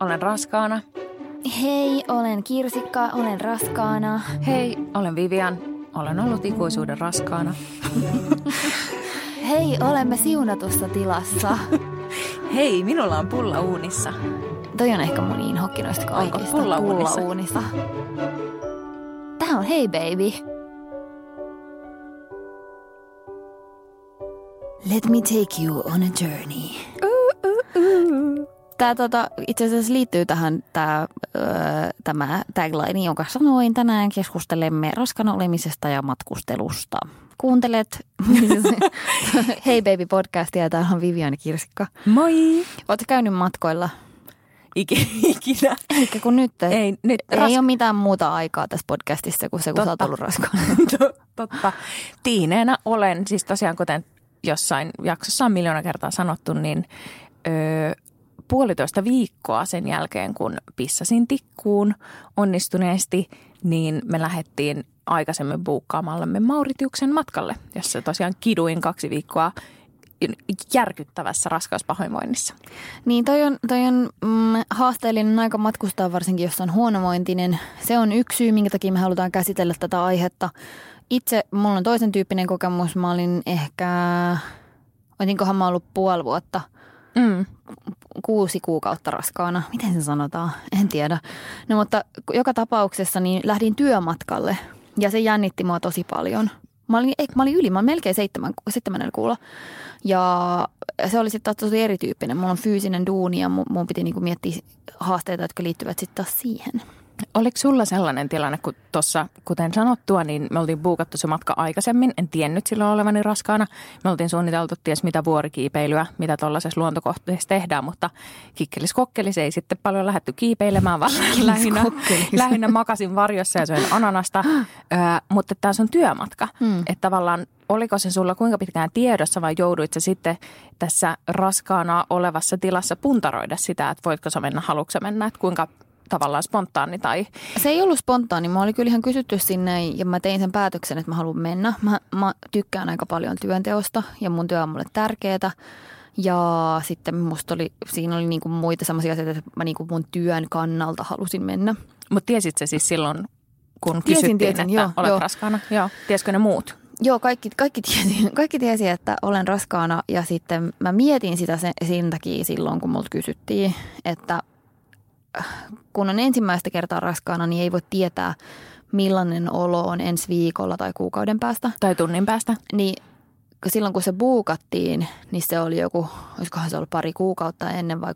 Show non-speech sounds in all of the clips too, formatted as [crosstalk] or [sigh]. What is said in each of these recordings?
olen raskaana. Hei, olen Kirsikka, olen raskaana. Hei, olen Vivian, olen ollut ikuisuuden raskaana. [laughs] Hei, olemme siunatussa tilassa. [laughs] Hei, minulla on pulla uunissa. Toi on ehkä mun inhokki noista Onko kaikista. pulla uunissa? uunissa. Tää on Hey Baby. Let me take you on a journey. Tämä tota, itse asiassa liittyy tähän öö, tämä tagline, jonka sanoin. Tänään keskustelemme raskana olemisesta ja matkustelusta. Kuuntelet [laughs] Hey Baby podcastia täällä on Vivian Kirsikka. Moi! Oletko käynyt matkoilla? Iki, ikinä. Eikä kun nyt. Ei, nyt Ei ras- ole mitään muuta aikaa tässä podcastissa kuin se, kun sä oot Totta. ollut raskaana. To- [laughs] Totta. Tiineenä olen, siis tosiaan kuten jossain jaksossa on miljoona kertaa sanottu, niin öö, puolitoista viikkoa sen jälkeen, kun pissasin tikkuun onnistuneesti, niin me lähdettiin aikaisemmin buukkaamallamme Mauritiuksen matkalle, jossa tosiaan kiduin kaksi viikkoa järkyttävässä raskauspahoinvoinnissa. Niin toi on, toi on mm, haasteellinen aika matkustaa varsinkin, jos on huonovointinen. Se on yksi syy, minkä takia me halutaan käsitellä tätä aihetta. Itse mulla on toisen tyyppinen kokemus. Mä olin ehkä, otinkohan mä ollut puoli vuotta, Mm. kuusi kuukautta raskaana. Miten se sanotaan? En tiedä. No mutta joka tapauksessa niin lähdin työmatkalle ja se jännitti mua tosi paljon. Mä olin, ei, mä olin yli, mä olin melkein seitsemän, seitsemännellä kuulla. Ja se oli sitten taas tosi erityyppinen. Mulla on fyysinen duuni ja mun, mun piti niinku miettiä haasteita, jotka liittyvät sitten taas siihen. Oliko sulla sellainen tilanne, kun tuossa, kuten sanottua, niin me oltiin buukattu se matka aikaisemmin. En tiennyt silloin olevani raskaana. Me oltiin suunniteltu ties mitä vuorikiipeilyä, mitä tuollaisessa luontokohteessa tehdään, mutta kikkelis kokkelis ei sitten paljon lähdetty kiipeilemään, vaan [laughs] lähinnä, lähinnä makasin varjossa ja söin ananasta. [gasps] Ö, mutta tämä on työmatka. Mm. Että tavallaan oliko se sulla kuinka pitkään tiedossa vai jouduit sä sitten tässä raskaana olevassa tilassa puntaroida sitä, että voitko sä mennä, haluatko mennä, että kuinka tavallaan spontaani tai Se ei ollut spontaani. Mä oli kyllä ihan kysytty sinne ja mä tein sen päätöksen, että mä haluan mennä. Mä, mä tykkään aika paljon työnteosta ja mun työ on mulle tärkeää. Ja sitten musta oli, siinä oli niinku muita sellaisia asioita, että mä niinku mun työn kannalta halusin mennä. Mutta tiesit sä siis silloin, kun Tiesin, kysyttiin, tiesin, että joo, olet joo. raskaana? Joo. Tiesikö ne muut? Joo, kaikki, kaikki, tiesi, [laughs] kaikki tiesi, että olen raskaana ja sitten mä mietin sitä sen, sen takia silloin, kun multa kysyttiin, että kun on ensimmäistä kertaa raskaana, niin ei voi tietää, millainen olo on ensi viikolla tai kuukauden päästä. Tai tunnin päästä? Niin kun silloin kun se buukattiin, niin se oli joku, olisikohan se ollut pari kuukautta ennen vai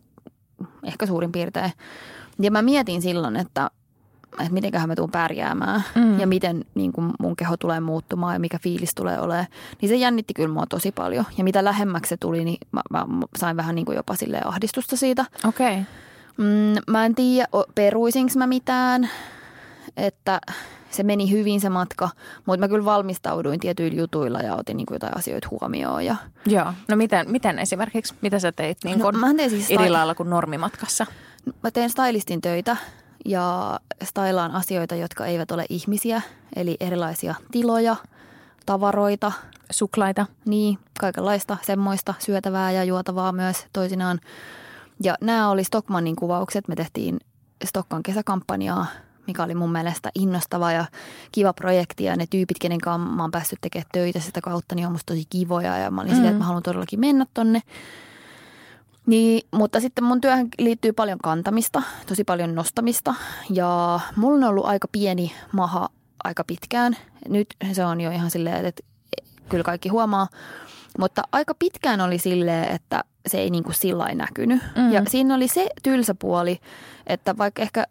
ehkä suurin piirtein. Ja mä mietin silloin, että, että mitenköhän mä tuun pärjäämään mm. ja miten niin kuin mun keho tulee muuttumaan ja mikä fiilis tulee olemaan. Niin se jännitti kyllä mua tosi paljon. Ja mitä lähemmäksi se tuli, niin mä, mä sain vähän niin kuin jopa sille ahdistusta siitä. Okei. Okay. Mm, mä en tiedä, peruisinko mä mitään, että se meni hyvin se matka, mutta mä kyllä valmistauduin tietyillä jutuilla ja otin niin kuin jotain asioita huomioon. Ja... Joo. No miten, miten esimerkiksi, mitä sä teit niin No, kun mä tein siis eri lailla kuin normimatkassa? Mä teen stylistin töitä ja stylaan asioita, jotka eivät ole ihmisiä, eli erilaisia tiloja, tavaroita, Suklaita? niin kaikenlaista semmoista syötävää ja juotavaa myös toisinaan. Ja nämä oli Stockmannin kuvaukset. Me tehtiin Stokkan kesäkampanjaa, mikä oli mun mielestä innostava ja kiva projekti. Ja ne tyypit, kenen kanssa mä oon päässyt tekemään töitä sitä kautta, niin on musta tosi kivoja. Ja mä olin mm. silleen, että mä haluan todellakin mennä tonne. Niin, mutta sitten mun työhön liittyy paljon kantamista, tosi paljon nostamista. Ja mulla on ollut aika pieni maha aika pitkään. Nyt se on jo ihan silleen, että kyllä kaikki huomaa. Mutta aika pitkään oli silleen, että se ei niin kuin sillä näkynyt. Mm. Ja siinä oli se tylsä puoli, että vaikka ehkä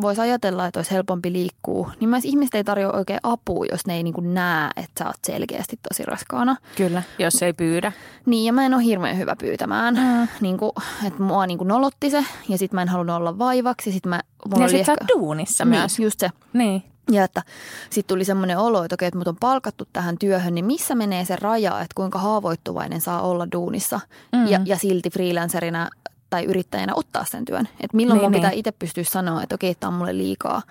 voisi ajatella, että olisi helpompi liikkua, niin myös ihmiset ei tarjoa oikein apua, jos ne ei niin kuin näe, että sä oot selkeästi tosi raskaana. Kyllä, jos ei pyydä. Niin, ja mä en ole hirveän hyvä pyytämään. Mm. Niin kuin, että mua niin kuin nolotti se, ja sitten mä en halunnut olla vaivaksi. Sit mä, mulla Ja sit sä ehkä... oot duunissa niin, myös. just se. Niin. Ja että sitten tuli semmoinen olo, että okei, että mut on palkattu tähän työhön, niin missä menee se raja, että kuinka haavoittuvainen saa olla duunissa Mm. ja, ja silti freelancerina tai yrittäjänä ottaa sen työn. Että milloin Niin, mun pitää niin. itse pystyä sanoa, että okei, tämä on mulle liikaa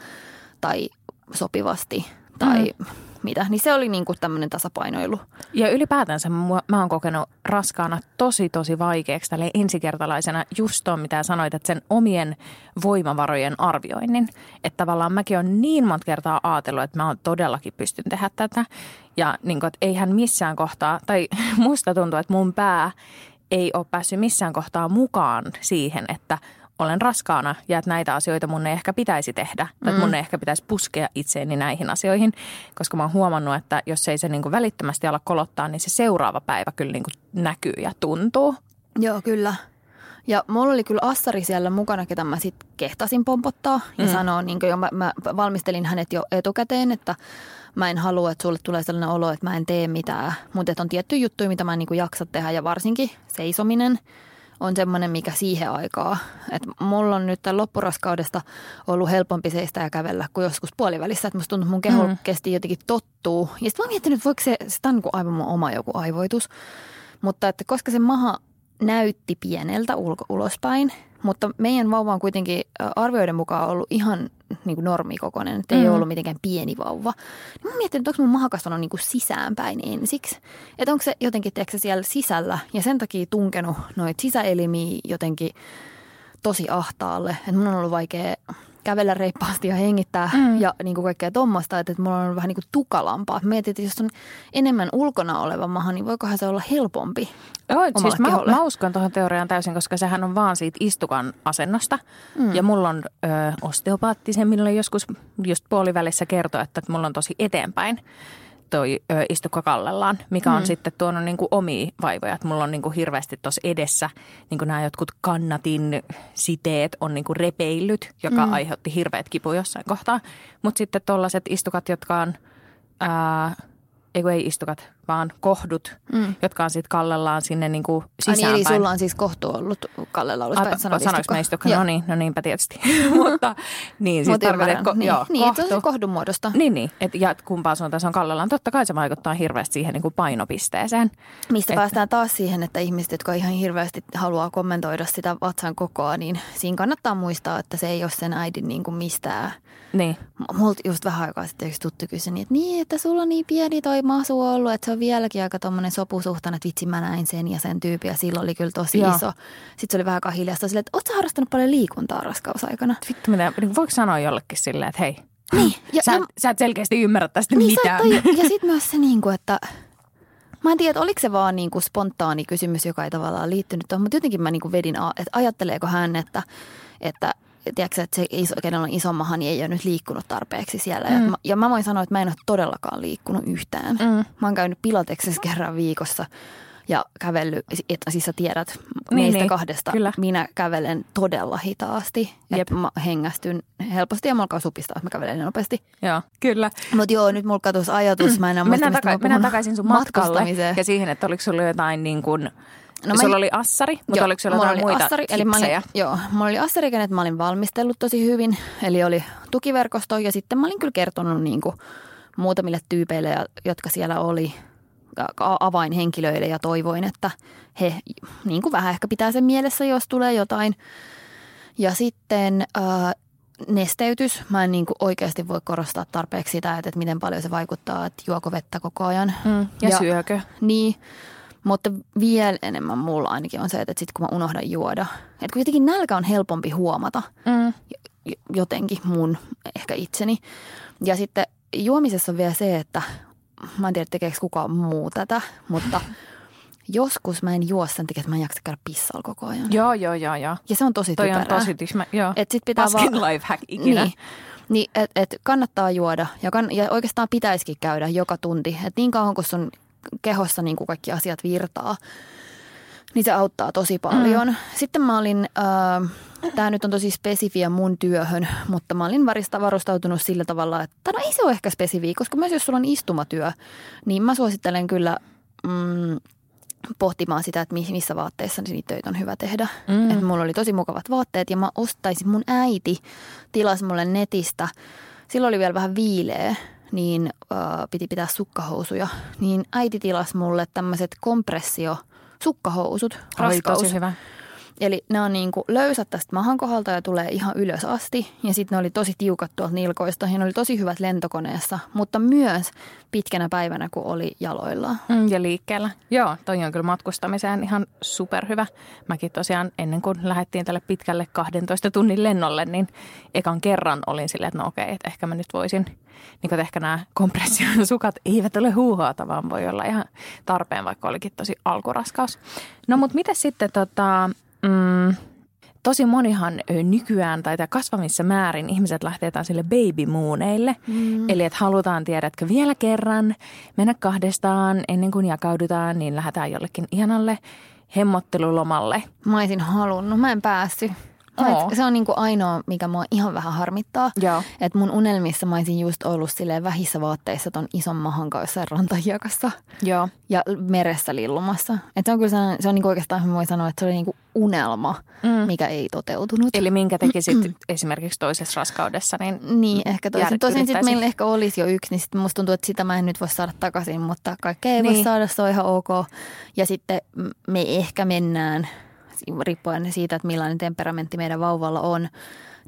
tai sopivasti tai Mm. Mitä. Niin se oli niinku tämmöinen tasapainoilu. Ja ylipäätänsä mua- mä oon kokenut raskaana tosi tosi vaikeaksi tälle ensikertalaisena just tuon, mitä sanoit, että sen omien voimavarojen arvioinnin. Että tavallaan mäkin on niin monta kertaa ajatellut, että mä oon todellakin pystyn tehdä tätä. Ja niin kuin, että eihän missään kohtaa, tai [laughs] musta tuntuu, että mun pää ei ole päässyt missään kohtaa mukaan siihen, että olen raskaana ja että näitä asioita mun ei ehkä pitäisi tehdä. Tai että mun ei ehkä pitäisi puskea itseeni näihin asioihin, koska mä oon huomannut, että jos ei se niin kuin välittömästi ala kolottaa, niin se seuraava päivä kyllä niin kuin näkyy ja tuntuu. Joo, kyllä. Ja mulla oli kyllä Assari siellä mukana, ketä mä sitten kehtasin pompottaa ja mm. sanoa, niin jo, mä, mä valmistelin hänet jo etukäteen, että mä en halua, että sulle tulee sellainen olo, että mä en tee mitään. Mutta on tiettyjä juttuja, mitä mä en niin kuin jaksa tehdä ja varsinkin seisominen on semmoinen, mikä siihen aikaa. Että mulla on nyt tämän loppuraskaudesta ollut helpompi seistä ja kävellä kuin joskus puolivälissä. Että musta tuntuu, että mun keho mm. kesti jotenkin tottuu. Ja sitten mä oon miettinyt, että voiko se, sitä on niin kuin aivan mun oma joku aivoitus. Mutta että koska se maha näytti pieneltä ulko, ulospäin, mutta meidän vauva on kuitenkin arvioiden mukaan ollut ihan niin kuin normikokoinen, että ei Mm. ollut mitenkään pieni vauva. Niin mä mietin, että onko mun maha kasvanut niin kuin sisäänpäin ensiksi. Että onko se jotenkin tiedätkö, siellä sisällä ja sen takia tunkenut noita sisäelimiä jotenkin tosi ahtaalle. Että mun on ollut vaikea kävellä reippaasti ja hengittää mm. ja niin kuin kaikkea tuommoista, että, että mulla on vähän niin kuin tukalampaa. Mietin, että jos on enemmän ulkona oleva maha, niin voikohan se olla helpompi Joo, siis mä, keholle. mä uskon tuohon teoriaan täysin, koska sehän on vaan siitä istukan asennosta. Mm. Ja mulla on ö, osteopaatti, se minulle joskus just puolivälissä kertoi, että mulla on tosi eteenpäin toi ö, istukka kallellaan, mikä on Mm. sitten tuonut niinku omia vaivoja. Että mulla on niinku hirveästi tuossa edessä niinku nämä jotkut kannatin siteet on niinku repeillyt, joka mm. aiheutti hirveät kipu jossain kohtaa. Mutta sitten tuollaiset istukat, jotka on, ää, ei ei istukat, vaan kohdut, mm. jotka on sitten kallellaan sinne niinku Ai niin, sisäänpäin. eli sulla on siis kohtu ollut Kallella ollut sanoit sanoinko mä istukka? No niin, no niinpä tietysti. [laughs] [laughs] Mutta niin, siis tarkoitan, että ko, niin, joo, niin että se on kohtu. kohdun muodosta. Niin, niin. Et, ja et kumpaan suuntaan se on kallellaan. Totta kai se vaikuttaa hirveästi siihen niin kuin painopisteeseen. Mistä Että- päästään taas siihen, että ihmiset, jotka ihan hirveästi haluaa kommentoida sitä vatsan kokoa, niin siinä kannattaa muistaa, että se ei ole sen äidin niin kuin mistään. Niin. Multa just vähän aikaa sitten yksi tuttu kysyi, niin, että niin, että sulla on niin pieni toi masu ollut, että se on vieläkin aika tommonen sopusuhtainen, että vitsi mä näin sen ja sen tyypin ja silloin oli kyllä tosi Joo. iso. Sitten se oli vähän hiljasta silleen, että oot sä harrastanut paljon liikuntaa raskausaikana? Vittu, mitä, niin voiko sanoa jollekin silleen, että hei, Niin, ja, sä, ja, sä et selkeästi ymmärrä tästä Niin mitään. taju- ja [laughs] sitten myös se, niin kuin, että mä en tiedä, oliko se vaan niin kuin spontaani kysymys, joka ei tavallaan liittynyt tuohon, mutta jotenkin mä niin kuin vedin, että ajatteleeko hän, että, että tiedätkö, että se, iso, kenellä on iso maha, niin ei ole nyt liikkunut tarpeeksi siellä. Mm. Ja, mä, ja mä voin sanoa, että mä en ole todellakaan liikkunut yhtään. Mm. Mä oon käynyt pilateksessa kerran viikossa ja kävellyt, että siis sä tiedät Niin, meistä niin, kahdesta, kyllä. minä kävelen todella hitaasti. Jep. Että mä hengästyn helposti ja mä alkaa supistaa, että mä kävelen nopeasti. Joo, kyllä. Mutta joo, nyt mulla katosi ajatus. Mä en Mennään, taka- mä mennään takaisin sun matkalle ja siihen, että oliko sulla jotain niin kuin, No mä- sulla oli assari, mutta Joo, oliko sulla mulla jotain oli muita assari, eli mä olin? Joo, mulla oli assari, kenet mä olin valmistellut tosi hyvin. Eli oli tukiverkosto ja sitten mä olin kyllä kertonut niin kuin muutamille tyypeille, jotka siellä oli avainhenkilöille ja toivoin, että he niin kuin vähän ehkä pitää sen mielessä, jos tulee jotain. Ja sitten äh, nesteytys. Mä en niin kuin oikeasti voi korostaa tarpeeksi sitä, että, että miten paljon se vaikuttaa, että juoko vettä koko ajan. Mm, ja, Ja- syökö? Niin, mutta vielä enemmän mulla ainakin on se, että sit kun mä unohdan juoda. Että kun jotenkin nälkä on helpompi huomata Mm. jotenkin mun, ehkä itseni. Ja sitten juomisessa on vielä se, että mä en tiedä tekeekö kukaan muu tätä, mutta joskus mä en juo sen takia, että mä en jaksa käydä pissalla koko ajan. Joo, joo, joo, joo. Ja se on tosi Toi on typerää. tosi tyhmä, joo. Et sit pitää Paskin vaan- lifehack ikinä. Niin, niin että et kannattaa juoda ja, kann, ja oikeastaan pitäisikin käydä joka tunti. Et niin kauan kun sun kehossa niin kuin kaikki asiat virtaa, niin se auttaa tosi paljon. Mm. Sitten mä olin äh, tämä nyt on tosi spesifiä mun työhön, mutta mä olin varista varustautunut sillä tavalla, että no ei se ole ehkä spesifiä, koska myös jos sulla on istumatyö, niin mä suosittelen kyllä mm, pohtimaan sitä, että missä vaatteissa niitä töitä on hyvä tehdä. Mm. Et mulla oli tosi mukavat vaatteet ja mä ostaisin, mun äiti tilasi mulle netistä, silloin oli vielä vähän viileä, niin äh, piti pitää sukkahousuja, niin äiti tilasi mulle tämmöiset kompressio sukkahousut, raskaus. tosi hyvä. Eli ne on niin löysät tästä mahan kohdalta ja tulee ihan ylös asti. Ja sitten ne oli tosi tiukat tuolta nilkoista ja ne oli tosi hyvät lentokoneessa, mutta myös pitkänä päivänä, kun oli jaloilla. Mm, ja liikkeellä. Joo, toi on kyllä matkustamiseen ihan superhyvä. Mäkin tosiaan ennen kuin lähdettiin tälle pitkälle 12 tunnin lennolle, niin ekan kerran olin silleen, että no okei, että ehkä mä nyt voisin, niin kuin ehkä nämä kompression sukat eivät ole huuhaata, vaan voi olla ihan tarpeen, vaikka olikin tosi alkuraskaus. No mutta miten sitten tota, mm, tosi monihan nykyään tai kasvamissa määrin ihmiset lähtee sille baby mooneille. Mm. Eli että halutaan, tiedätkö, vielä kerran mennä kahdestaan ennen kuin jakaudutaan, niin lähdetään jollekin ihanalle hemmottelulomalle. Mä olisin halunnut, mä en päässyt. Oh. Se on niin kuin ainoa, mikä mua ihan vähän harmittaa. Että mun unelmissa mä olisin just ollut silleen vähissä vaatteissa ton ison mahan kanssa rantahiekassa. Joo. Ja meressä lillumassa. Että se on kyllä sellainen, se on niin kuin oikeastaan, mä voin sanoa, että se oli niin kuin unelma, mm. mikä ei toteutunut. Eli minkä tekisit esimerkiksi toisessa raskaudessa, niin Niin, ehkä toisin. Tosin sitten meillä ehkä olisi jo yksi, niin sitten musta tuntuu, että sitä mä en nyt voi saada takaisin, mutta kaikkea ei niin. voi saada, se on ihan ok. Ja sitten me ehkä mennään – riippuen siitä, että millainen temperamentti meidän vauvalla on,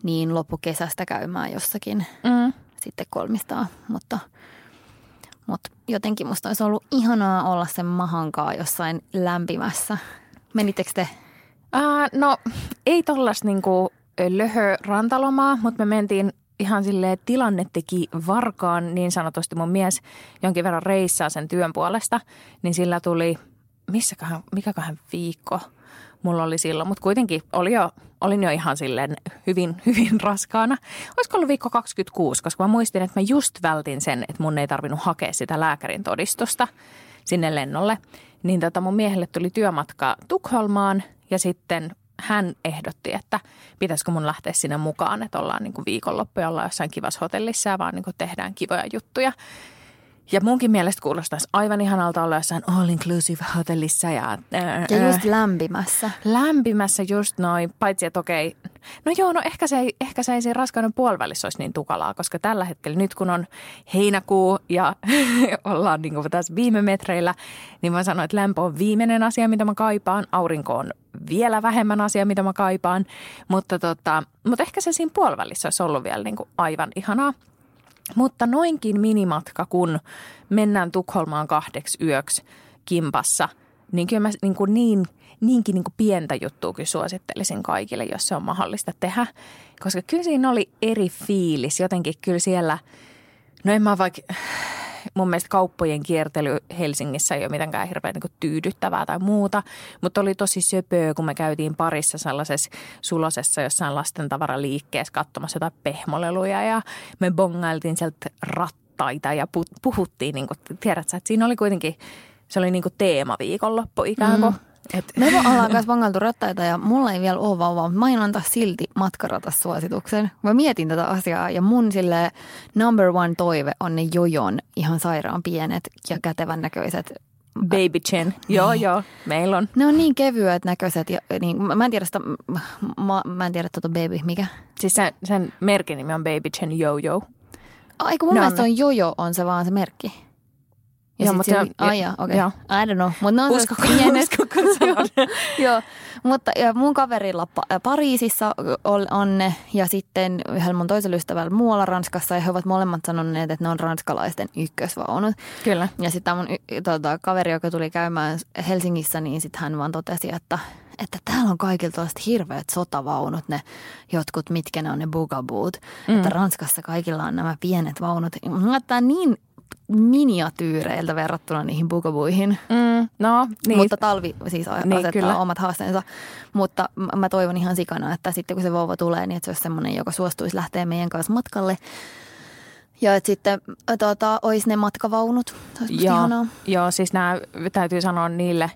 niin loppukesästä käymään jossakin mm. sitten kolmistaa. Mutta, mutta jotenkin musta olisi ollut ihanaa olla sen mahankaa jossain lämpimässä. Menittekö te? Uh, no ei tollasta niinku löhö rantalomaa, mutta me mentiin ihan sille tilanne teki varkaan niin sanotusti mun mies jonkin verran reissaa sen työn puolesta, niin sillä tuli, missäköhän, mikäköhän viikko – mulla oli silloin, mutta kuitenkin oli jo, olin jo ihan silleen hyvin, [laughs] hyvin raskaana. Olisiko ollut viikko 26, koska mä muistin, että mä just vältin sen, että mun ei tarvinnut hakea sitä lääkärin todistusta sinne lennolle. Niin tota mun miehelle tuli työmatka Tukholmaan ja sitten hän ehdotti, että pitäisikö mun lähteä sinne mukaan, että ollaan niin kuin viikonloppu ollaan jossain kivassa hotellissa ja vaan niin tehdään kivoja juttuja. Ja munkin mielestä kuulostaisi aivan ihanalta olla jossain all-inclusive hotellissa. Ja, ää, ja just lämpimässä. Lämpimässä just noin, paitsi että okei. No joo, no ehkä se ei, ehkä se ei siinä raskauden puolivälissä olisi niin tukalaa, koska tällä hetkellä nyt kun on heinäkuu ja [laughs] ollaan niin kuin tässä viime metreillä, niin mä sanoin, että lämpö on viimeinen asia, mitä mä kaipaan. Aurinko on vielä vähemmän asia, mitä mä kaipaan. Mutta, tota, mutta ehkä se siinä puolivälissä olisi ollut vielä niin kuin aivan ihanaa. Mutta noinkin minimatka, kun mennään Tukholmaan kahdeksi yöksi kimpassa, niin kyllä mä niin, kuin niin niinkin niin kuin pientä juttua kyllä suosittelisin kaikille, jos se on mahdollista tehdä. Koska kyllä siinä oli eri fiilis. Jotenkin kyllä siellä, no en mä vaikka mun mielestä kauppojen kiertely Helsingissä ei ole mitenkään hirveän niin tyydyttävää tai muuta, mutta oli tosi söpöä, kun me käytiin parissa sellaisessa sulosessa jossain lasten tavaraliikkeessä katsomassa jotain pehmoleluja ja me bongailtiin sieltä rattaita ja puhuttiin, niin kuin, tiedätkö, että siinä oli kuitenkin, se oli niin kuin teema viikonloppu ikään kuin. Mm. Et. Me [laughs] ollaan kanssa vangaltu rattaita ja mulla ei vielä ole vauvaa, mutta mä aion antaa silti matkaratassuosituksen. Mä mietin tätä asiaa ja mun sille number one toive on ne jojon ihan sairaan pienet ja kätevän näköiset Baby chin. Joo, niin. joo, meillä on. Ne on niin kevyet näköiset. Ja, niin, mä en tiedä sitä, mä, mä en tiedä tuota baby, mikä? Siis sen, sen merkin nimi on Baby Chin Jojo. Ai kun mun no, mielestä on jojo on se vaan se merkki. Ja joo, mutta se, ai ja, okei. Okay. I don't know. Mutta ne on uskoko. Uskoko [laughs] joo, mutta ja mun kaverilla pa- Pariisissa on ne ja sitten yhdellä mun toisella ystävällä muualla Ranskassa ja he ovat molemmat sanoneet, että ne on ranskalaisten ykkösvaunut. Kyllä. Ja sitten mun tota, kaveri, joka tuli käymään Helsingissä, niin sitten hän vaan totesi, että että täällä on kaikilla tuollaiset hirveät sotavaunut, ne jotkut, mitkä ne on ne bugaboot. Mm. Että Ranskassa kaikilla on nämä pienet vaunut. Mä niin miniatyyreiltä verrattuna niihin bugabuihin. Mm, no, niin. Mutta talvi siis niin, asettaa kyllä. omat haasteensa. Mutta mä toivon ihan sikana, että sitten kun se vauva tulee, niin että se olisi semmoinen, joka suostuisi lähteä meidän kanssa matkalle. Ja että sitten tuota, olisi ne matkavaunut. Joo, joo, siis nämä täytyy sanoa niille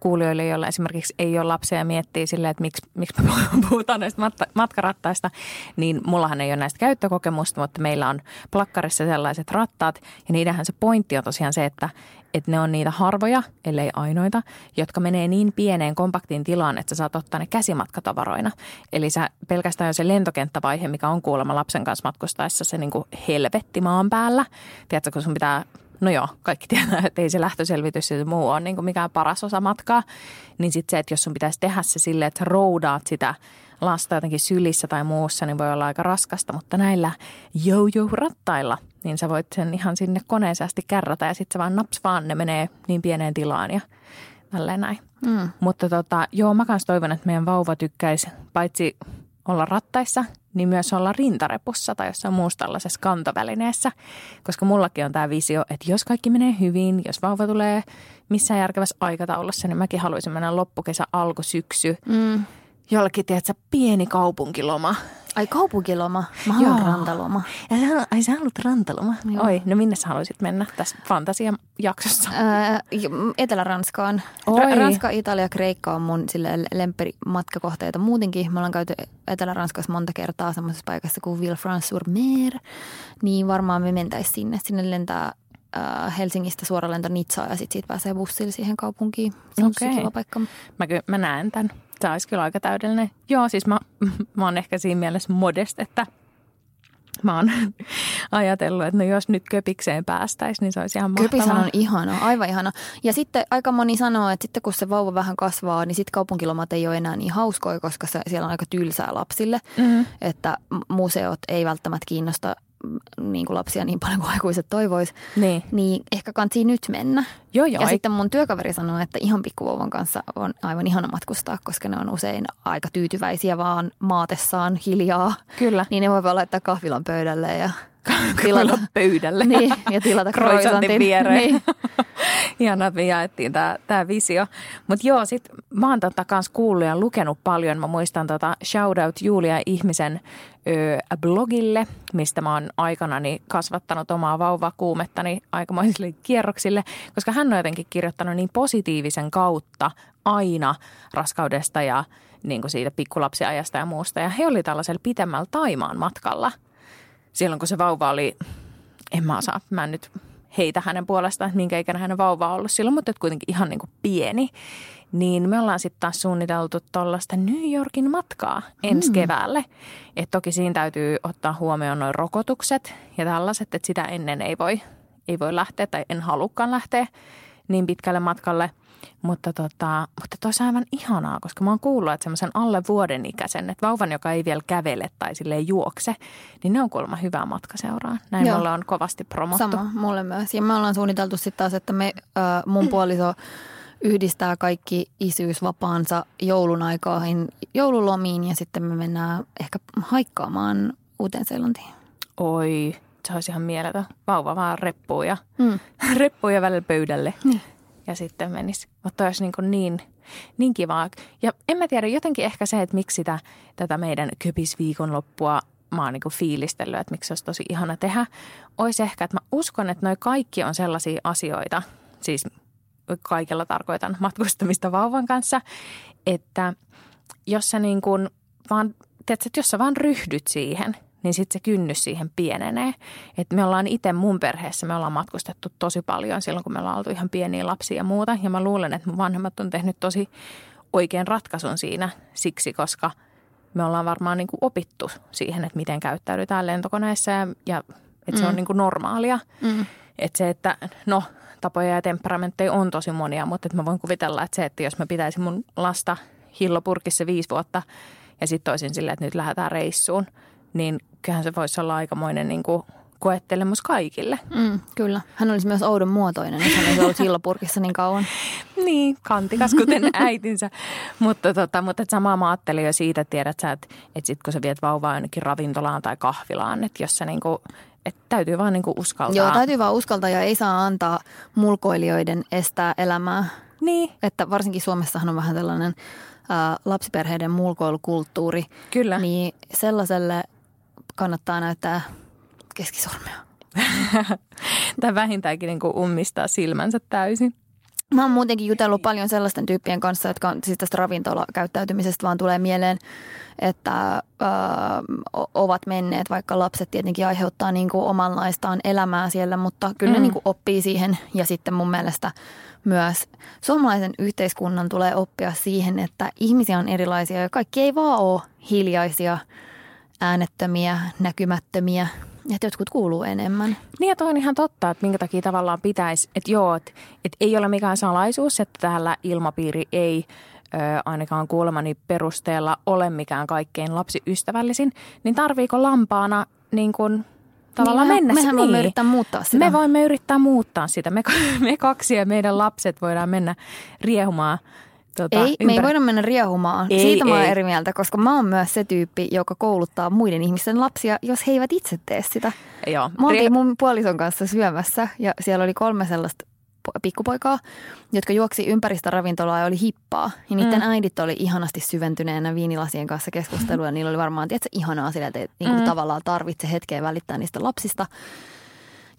kuulijoille, joilla esimerkiksi ei ole lapsia ja miettii silleen, että miksi, miksi me puhutaan näistä matka- matkarattaista, niin mullahan ei ole näistä käyttökokemusta, mutta meillä on plakkarissa sellaiset rattaat ja niidenhän se pointti on tosiaan se, että, että ne on niitä harvoja, ellei ainoita, jotka menee niin pieneen kompaktiin tilaan, että sä saat ottaa ne käsimatkatavaroina. Eli sä pelkästään jo se lentokenttävaihe, mikä on kuulemma lapsen kanssa matkustaessa se niin kuin helvetti maan päällä. Tiedätkö, kun sun pitää no joo, kaikki tietää, että ei se lähtöselvitys ja muu ole niin mikään paras osa matkaa. Niin sitten se, että jos sun pitäisi tehdä se silleen, että roudaat sitä lasta jotenkin sylissä tai muussa, niin voi olla aika raskasta. Mutta näillä jojo-rattailla, niin sä voit sen ihan sinne koneeseen asti kärrätä ja sitten se vaan naps vaan, ne menee niin pieneen tilaan ja tälleen näin. Mm. Mutta tota, joo, mä kans toivon, että meidän vauva tykkäisi paitsi olla rattaissa, niin myös olla rintarepussa tai jossain muussa tällaisessa kantovälineessä. Koska mullakin on tämä visio, että jos kaikki menee hyvin, jos vauva tulee missään järkevässä aikataulussa, niin mäkin haluaisin mennä loppukesä, alkusyksy. Mm. Jollakin, tiedätkö, pieni kaupunkiloma Ai kaupunkiloma. Mä haluan Joo. rantaloma. Ja sä, ai sä haluat rantaloma? Joo. Oi, no minne sä haluaisit mennä tässä fantasiajaksossa? Etelä-Ranskaan. Oi. Ranska, Italia, Kreikka on mun sille lempperimatkakohteita muutenkin. Me ollaan käyty Etelä-Ranskassa monta kertaa semmoisessa paikassa kuin Villefranche-sur-Mer. Niin varmaan me mentäisiin sinne. Sinne lentää Helsingistä suora lento Nitsaan ja sitten siitä pääsee bussilla siihen kaupunkiin. Se on okay. kiva paikka. Mä, mä näen tämän. Se olisi kyllä aika täydellinen. Joo, siis mä, [laughs] mä oon ehkä siinä mielessä modest, että mä oon [laughs] ajatellut, että no jos nyt köpikseen päästäisiin, niin se olisi ihan mahtavaa. Köpishän on ihana, aivan ihana. Ja sitten aika moni sanoo, että sitten kun se vauva vähän kasvaa, niin sitten kaupunkilomat ei ole enää niin hauskoja, koska se, siellä on aika tylsää lapsille. Mm-hmm. Että museot ei välttämättä kiinnosta niin kuin lapsia niin paljon kuin aikuiset toivois, niin. niin ehkä kansi nyt mennä. Joo, joo, ja ei... sitten mun työkaveri sanoi, että ihan pikkuvauvan kanssa on aivan ihana matkustaa, koska ne on usein aika tyytyväisiä vaan maatessaan hiljaa. Kyllä. Niin ne voi vaan laittaa kahvilan pöydälle ja [laughs] tilata pöydälle. Niin, ja tilata croissantin viereen. Niin. [laughs] Että me jaettiin tämä, tämä visio. Mutta joo, sit mä oon tota kans kuullut ja lukenut paljon. Mä muistan tota shoutout Julia Ihmisen ö, blogille, mistä mä oon aikanani kasvattanut omaa vauvakuumettani aikamoisille kierroksille, koska hän on jotenkin kirjoittanut niin positiivisen kautta aina raskaudesta ja niin kuin siitä pikkulapsiajasta ja muusta. Ja he oli tällaisella pitemmällä Taimaan matkalla – silloin kun se vauva oli, en mä osaa, mä en nyt heitä hänen puolestaan, että minkä ikäinen hänen vauva on ollut silloin, mutta kuitenkin ihan niin kuin pieni. Niin me ollaan sitten taas suunniteltu tuollaista New Yorkin matkaa ensi mm. keväälle. Et toki siinä täytyy ottaa huomioon noin rokotukset ja tällaiset, että sitä ennen ei voi, ei voi lähteä tai en halukkaan lähteä niin pitkälle matkalle – mutta, tota, mutta toisi aivan ihanaa, koska mä oon kuullut, että semmoisen alle vuoden ikäisen, että vauvan, joka ei vielä kävele tai sille juokse, niin ne on kuulemma hyvä matka seuraa. Näin Joo. mulle on kovasti promottu. Sama, mulle myös. Ja me ollaan suunniteltu sitten taas, että me, äh, mun puoliso yhdistää kaikki isyysvapaansa joulun aikaan joululomiin ja sitten me mennään ehkä haikkaamaan Uuteen-Seelantiin. Oi, se olisi ihan mieletön. Vauva vaan reppuu ja, mm. [laughs] reppuu ja välillä pöydälle. Niin ja sitten menisi. Mutta olisi niin, kuin niin, niin kivaa. Ja en mä tiedä, jotenkin ehkä se, että miksi sitä, tätä meidän köpisviikonloppua mä oon niin fiilistellyt, että miksi se olisi tosi ihana tehdä, olisi ehkä, että mä uskon, että noi kaikki on sellaisia asioita, siis kaikella tarkoitan matkustamista vauvan kanssa, että jos sä niin kuin vaan, tiedätkö, että jos sä vaan ryhdyt siihen – niin sitten se kynnys siihen pienenee. Et me ollaan itse mun perheessä, me ollaan matkustettu tosi paljon silloin, kun me ollaan oltu ihan pieniä lapsia ja muuta. Ja mä luulen, että mun vanhemmat on tehnyt tosi oikean ratkaisun siinä siksi, koska me ollaan varmaan niin kuin opittu siihen, että miten käyttäydytään lentokoneessa ja, ja että mm. se on mm. niin kuin normaalia. Mm. Että se, että no tapoja ja temperamentteja on tosi monia, mutta että mä voin kuvitella, että se, että jos mä pitäisin mun lasta hillopurkissa viisi vuotta ja sitten toisin silleen, että nyt lähdetään reissuun – niin kyllähän se voisi olla aikamoinen niin kuin koettelemus kaikille. Mm, kyllä. Hän olisi myös oudon muotoinen, jos hän olisi ollut hillopurkissa niin kauan. [laughs] niin, kantikas kuten [laughs] äitinsä. mutta, tota, mutta et samaa mä ajattelin jo siitä, että tiedät sä, että, että sit kun sä viet vauvaa jonnekin ravintolaan tai kahvilaan, että jos sä niin kuin, että täytyy vaan niin kuin uskaltaa. Joo, täytyy vaan uskaltaa ja ei saa antaa mulkoilijoiden estää elämää. Niin. Että varsinkin Suomessahan on vähän tällainen ä, lapsiperheiden mulkoilukulttuuri. Kyllä. Niin sellaiselle kannattaa näyttää keskisormea. [laughs] tai vähintäänkin niin kuin ummistaa silmänsä täysin. Mä oon muutenkin jutellut paljon sellaisten tyyppien kanssa, jotka on siis tästä ravintolakäyttäytymisestä vaan tulee mieleen, että ö, ovat menneet, vaikka lapset tietenkin aiheuttaa niin kuin omanlaistaan elämää siellä, mutta kyllä mm. ne niin kuin oppii siihen ja sitten mun mielestä myös suomalaisen yhteiskunnan tulee oppia siihen, että ihmisiä on erilaisia ja kaikki ei vaan ole hiljaisia, äänettömiä, näkymättömiä, että jotkut kuuluu enemmän. Niin ja toi on ihan totta, että minkä takia tavallaan pitäisi, että joo, että, että ei ole mikään salaisuus, että täällä ilmapiiri ei ö, ainakaan kuulemani perusteella ole mikään kaikkein lapsiystävällisin, niin tarviiko lampaana niin kuin tavallaan niin, mennä mehän niin. voimme yrittää muuttaa sitä. Me voimme yrittää muuttaa sitä. Me, [laughs] me kaksi ja meidän lapset voidaan mennä riehumaan – Tota, ei, ympär... me ei voida mennä riehumaan. Ei, Siitä ei. mä oon eri mieltä, koska mä oon myös se tyyppi, joka kouluttaa muiden ihmisten lapsia, jos he eivät itse tee sitä. Joo. Mä oltiin mun puolison kanssa syömässä ja siellä oli kolme sellaista pikkupoikaa, jotka juoksi ympäristä ravintolaa ja oli hippaa. Ja niiden mm. äidit oli ihanasti syventyneenä viinilasien kanssa keskustelua. Niillä oli varmaan tietysti ihanaa sillä, että niin kuin mm. tavallaan tarvitse hetkeä välittää niistä lapsista.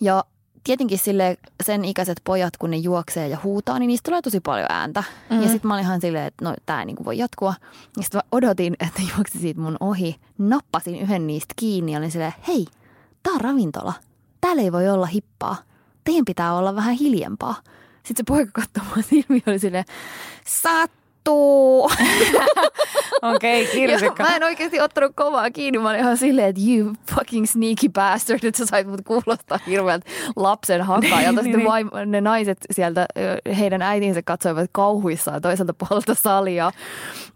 Ja tietenkin sille sen ikäiset pojat, kun ne juoksee ja huutaa, niin niistä tulee tosi paljon ääntä. Mm-hmm. Ja sitten mä olin ihan silleen, että no tämä ei niin voi jatkua. Ja sitten mä odotin, että [laughs] juoksi siitä mun ohi. Nappasin yhden niistä kiinni ja olin silleen, hei, tää on ravintola. Täällä ei voi olla hippaa. Teidän pitää olla vähän hiljempaa. Sitten se poika katsoi mua [laughs] silmiä oli silleen, sä vittu. [laughs] Okei, okay, kirsikka. Mä en oikeasti ottanut kovaa kiinni. Mä olin ihan silleen, että you fucking sneaky bastard, että sä sait mut kuulostaa hirveältä lapsen hakkaajalta. Sitten niin. vaim- ne naiset sieltä, heidän äitinsä katsoivat kauhuissaan toiselta puolelta salia.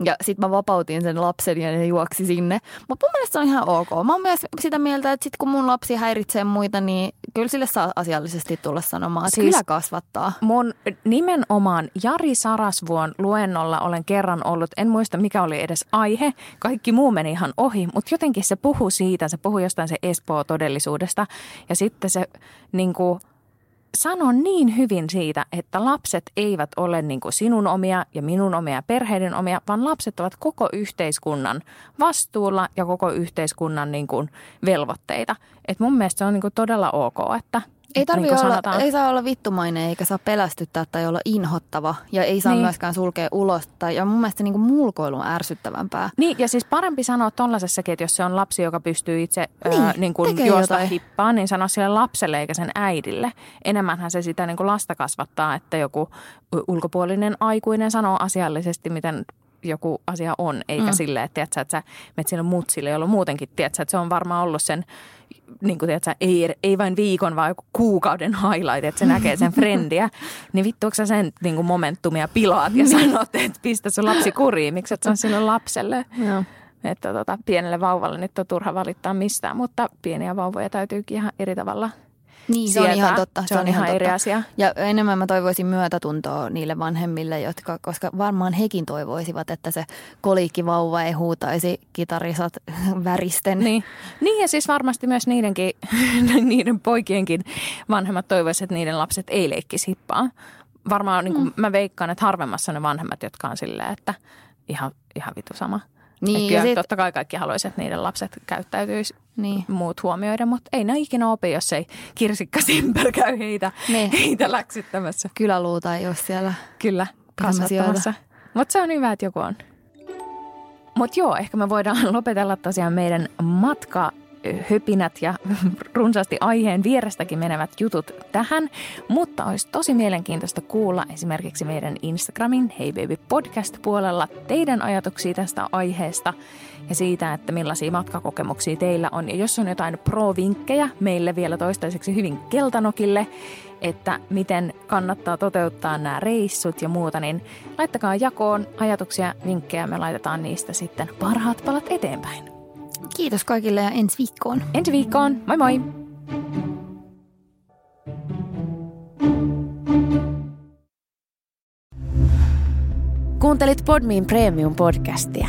Ja sitten mä vapautin sen lapsen ja ne juoksi sinne. Mutta mun mielestä se on ihan ok. Mä oon myös sitä mieltä, että sit kun mun lapsi häiritsee muita, niin kyllä sille saa asiallisesti tulla sanomaan, että siis kyllä kasvattaa. Mun nimenomaan Jari Sarasvuon luennolla olen kerran ollut, en muista mikä oli edes aihe, kaikki muu meni ihan ohi, mutta jotenkin se puhuu siitä, se puhuu jostain se Espoo-todellisuudesta. Ja sitten se niin kuin, sanoo niin hyvin siitä, että lapset eivät ole niin kuin sinun omia ja minun omia ja perheiden omia, vaan lapset ovat koko yhteiskunnan vastuulla ja koko yhteiskunnan niin kuin velvoitteita. Et mun mielestä se on niin kuin todella ok, että – ei, tarvi niin olla, ei saa olla vittumainen eikä saa pelästyttää tai olla inhottava ja ei saa niin. myöskään sulkea ulos. Tai, ja mun mielestä niin kuin mulkoilu on ärsyttävämpää. Niin ja siis parempi sanoa tollaisessakin, että jos se on lapsi, joka pystyy itse niin, niin kuin juosta jotain. hippaan, niin sanoa sille lapselle eikä sen äidille. Enemmänhän se sitä niin kuin lasta kasvattaa, että joku ulkopuolinen aikuinen sanoo asiallisesti, miten joku asia on, eikä mm. silleen, että, tiedätkö, että sä menet sille mutsille, jolla muutenkin tiedätkö, että se on varmaan ollut sen niin kuin tiedät, ei, ei vain viikon, vaan joku kuukauden highlight, että se näkee sen frendiä, [laughs] niin vittu, sä sen niin kuin momentumia pilaat ja niin. sanot, että pistä sun lapsi kuriin, miksi et sä sille lapselle. Joo. Että tota, pienelle vauvalle nyt on turha valittaa mistään, mutta pieniä vauvoja täytyykin ihan eri tavalla niin, se on ihan totta. Se, se on, on ihan totta. eri asia. Ja enemmän mä toivoisin myötätuntoa niille vanhemmille, jotka, koska varmaan hekin toivoisivat, että se koliikkivauva ei huutaisi kitarisat [laughs] väristen. Niin. niin ja siis varmasti myös niidenkin, [laughs] niiden poikienkin vanhemmat toivoisivat, että niiden lapset ei leikkisi hippaa. Varmaan niin kuin mm. mä veikkaan, että harvemmassa ne vanhemmat, jotka on silleen, että ihan, ihan vitu sama. Niin, kyllä sit... totta kai kaikki haluaisivat, että niiden lapset käyttäytyisi niin. muut huomioida, mutta ei ne ikinä opi, jos ei kirsikka [laughs] Simper käy heitä, niin. heitä läksyttämässä. Kyläluuta ei ole siellä Kyllä, kasvattamassa. Mutta se on hyvä, että joku on. Mutta joo, ehkä me voidaan [laughs] lopetella tosiaan meidän matka höpinät ja [laughs] runsaasti aiheen vierestäkin menevät jutut tähän, mutta olisi tosi mielenkiintoista kuulla esimerkiksi meidän Instagramin Hey Baby Podcast puolella teidän ajatuksia tästä aiheesta ja siitä, että millaisia matkakokemuksia teillä on. Ja jos on jotain pro-vinkkejä meille vielä toistaiseksi hyvin keltanokille, että miten kannattaa toteuttaa nämä reissut ja muuta, niin laittakaa jakoon ajatuksia, vinkkejä. Me laitetaan niistä sitten parhaat palat eteenpäin. Kiitos kaikille ja ensi viikkoon. Ensi viikkoon. Moi moi! Kuuntelit Podmin Premium-podcastia.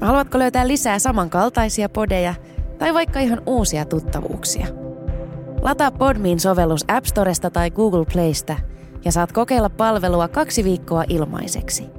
Haluatko löytää lisää samankaltaisia podeja tai vaikka ihan uusia tuttavuuksia? Lataa Podmin sovellus App Storesta tai Google Playsta ja saat kokeilla palvelua kaksi viikkoa ilmaiseksi –